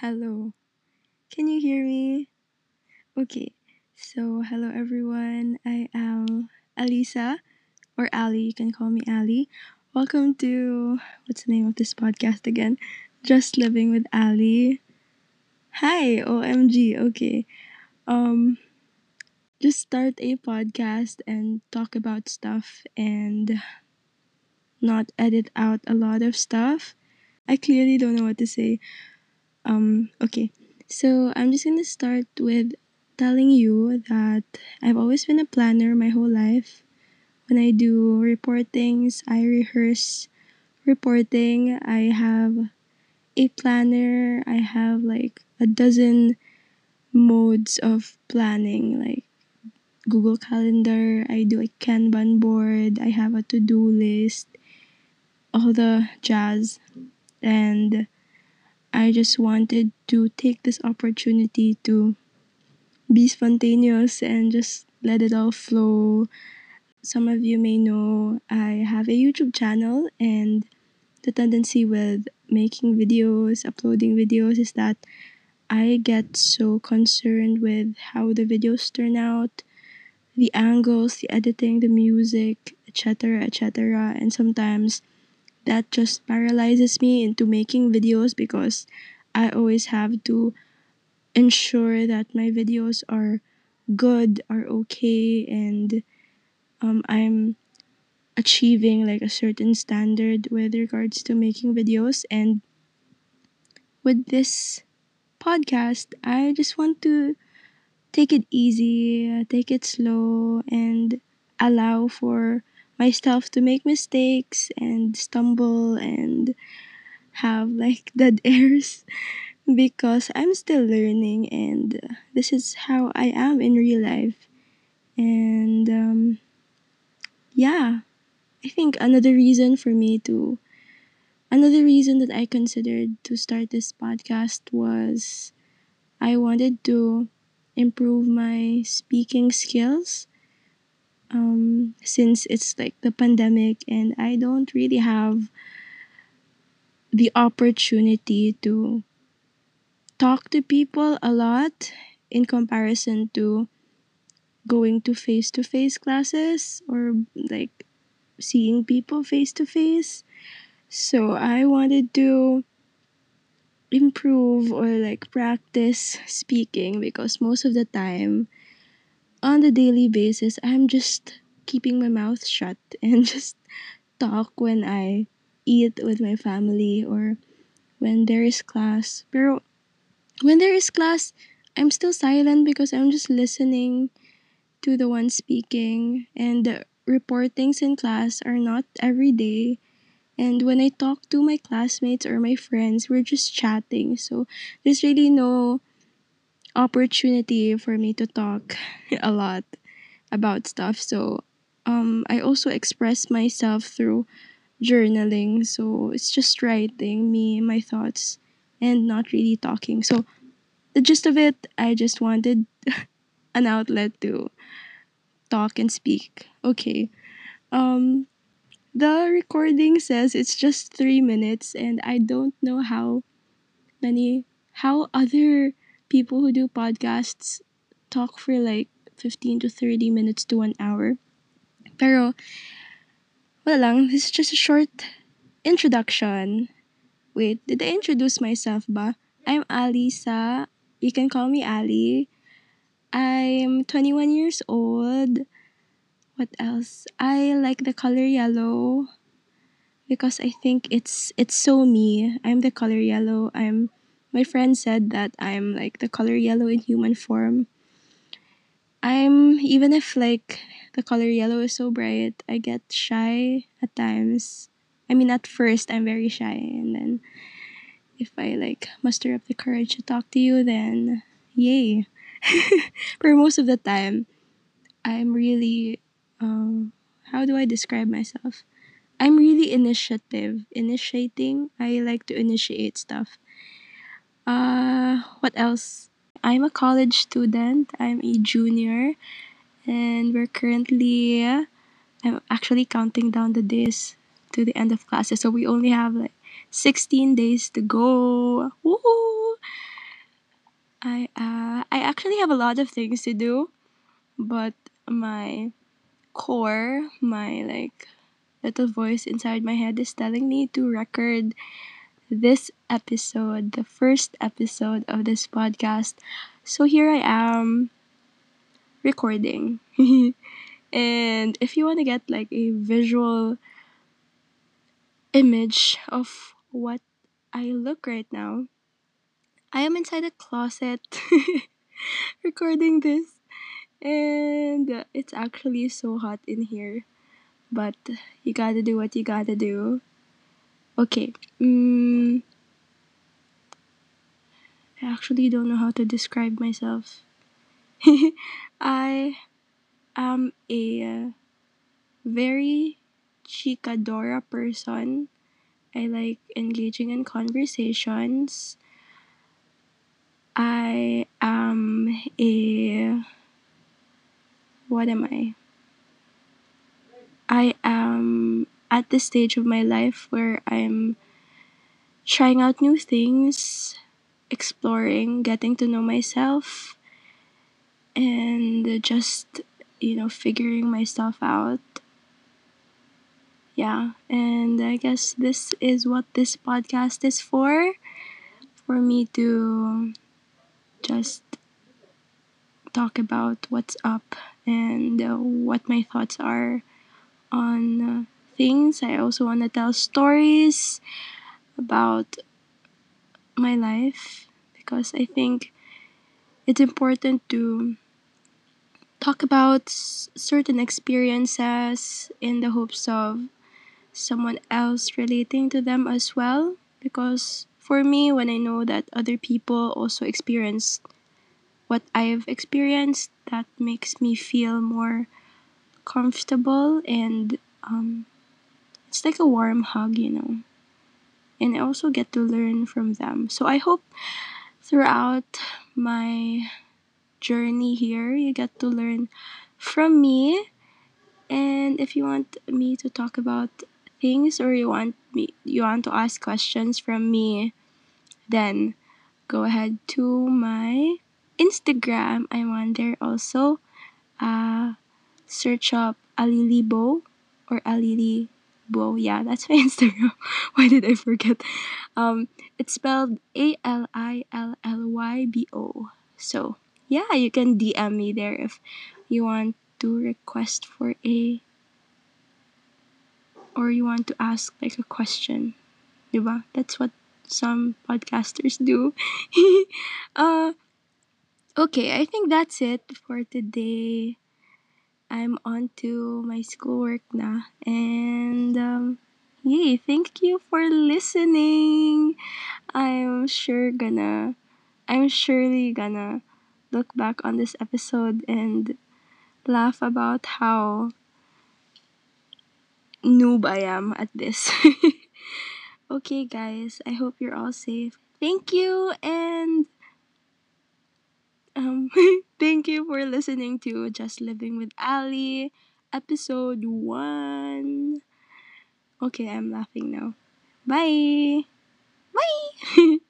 Hello. Can you hear me? Okay. So, hello everyone. I am Alisa, or Ali. You can call me Ali. Welcome to what's the name of this podcast again? Just Living with Ali. Hi, OMG. Okay. Um just start a podcast and talk about stuff and not edit out a lot of stuff. I clearly don't know what to say. Um, okay. So I'm just gonna start with telling you that I've always been a planner my whole life. When I do reportings, I rehearse reporting. I have a planner. I have like a dozen modes of planning, like Google Calendar. I do a Kanban board. I have a to do list, all the jazz. And I just wanted to take this opportunity to be spontaneous and just let it all flow. Some of you may know I have a YouTube channel, and the tendency with making videos, uploading videos, is that I get so concerned with how the videos turn out, the angles, the editing, the music, etc., etc. And sometimes that just paralyzes me into making videos because I always have to ensure that my videos are good, are okay, and um, I'm achieving like a certain standard with regards to making videos. And with this podcast, I just want to take it easy, take it slow, and allow for myself to make mistakes and stumble and have like dead airs because I'm still learning and this is how I am in real life. And um, yeah, I think another reason for me to, another reason that I considered to start this podcast was I wanted to improve my speaking skills. Um, since it's like the pandemic and I don't really have the opportunity to talk to people a lot in comparison to going to face to face classes or like seeing people face to face. So I wanted to improve or like practice speaking because most of the time on the daily basis I'm just keeping my mouth shut and just talk when I eat with my family or when there is class. Pero when there is class, I'm still silent because I'm just listening to the one speaking and the reportings in class are not every day. And when I talk to my classmates or my friends, we're just chatting. So there's really no opportunity for me to talk a lot about stuff. So um, I also express myself through journaling. So it's just writing me, my thoughts, and not really talking. So the gist of it, I just wanted an outlet to talk and speak. Okay. Um the recording says it's just 3 minutes and I don't know how many how other people who do podcasts talk for like 15 to 30 minutes to 1 hour. Pero wala lang, this is just a short introduction. Wait, did I introduce myself ba? I'm Alisa. You can call me Ali. I'm 21 years old. What else? I like the color yellow because I think it's it's so me. I'm the color yellow. I'm my friend said that I'm like the color yellow in human form. I'm even if like the color yellow is so bright, I get shy at times. I mean at first I'm very shy and then if I like muster up the courage to talk to you then yay. For most of the time I'm really um how do I describe myself? I'm really initiative, initiating. I like to initiate stuff. Uh, what else? I'm a college student. I'm a junior, and we're currently. I'm actually counting down the days to the end of classes, so we only have like 16 days to go. Woo! I uh, I actually have a lot of things to do, but my core, my like little voice inside my head is telling me to record this episode, the first episode of this podcast. So here I am recording. and if you want to get like a visual image of what I look right now, I am inside a closet recording this. And it's actually so hot in here. But you gotta do what you gotta do. Okay. Mm, I actually don't know how to describe myself. I am a very chicadora person. I like engaging in conversations. I am a. What am I? I am at the stage of my life where I'm trying out new things, exploring, getting to know myself, and just, you know, figuring myself out. Yeah, and I guess this is what this podcast is for for me to just talk about what's up and uh, what my thoughts are on uh, things. I also want to tell stories about my life because I think it's important to talk about certain experiences in the hopes of someone else relating to them as well. Because for me, when I know that other people also experience what I've experienced, that makes me feel more comfortable and um, it's like a warm hug, you know. And I also get to learn from them. So I hope throughout my journey here, you get to learn from me. And if you want me to talk about things or you want me you want to ask questions from me, then go ahead to my Instagram. I'm on there also. Uh, search up Alillybo or Alili Bo. Yeah, that's my Instagram. Why did I forget? Um, it's spelled A L I L L Y B O. So yeah, you can DM me there if you want to request for a or you want to ask like a question. Diba? That's what some podcasters do. uh, okay, I think that's it for today. I'm on to my schoolwork na. And um, yay, thank you for listening. I'm sure gonna, I'm surely gonna look back on this episode and laugh about how noob I am at this. okay, guys, I hope you're all safe. Thank you, and um, thank you for listening to Just Living with Ali, episode one. Okay, I'm laughing now. Bye. Bye.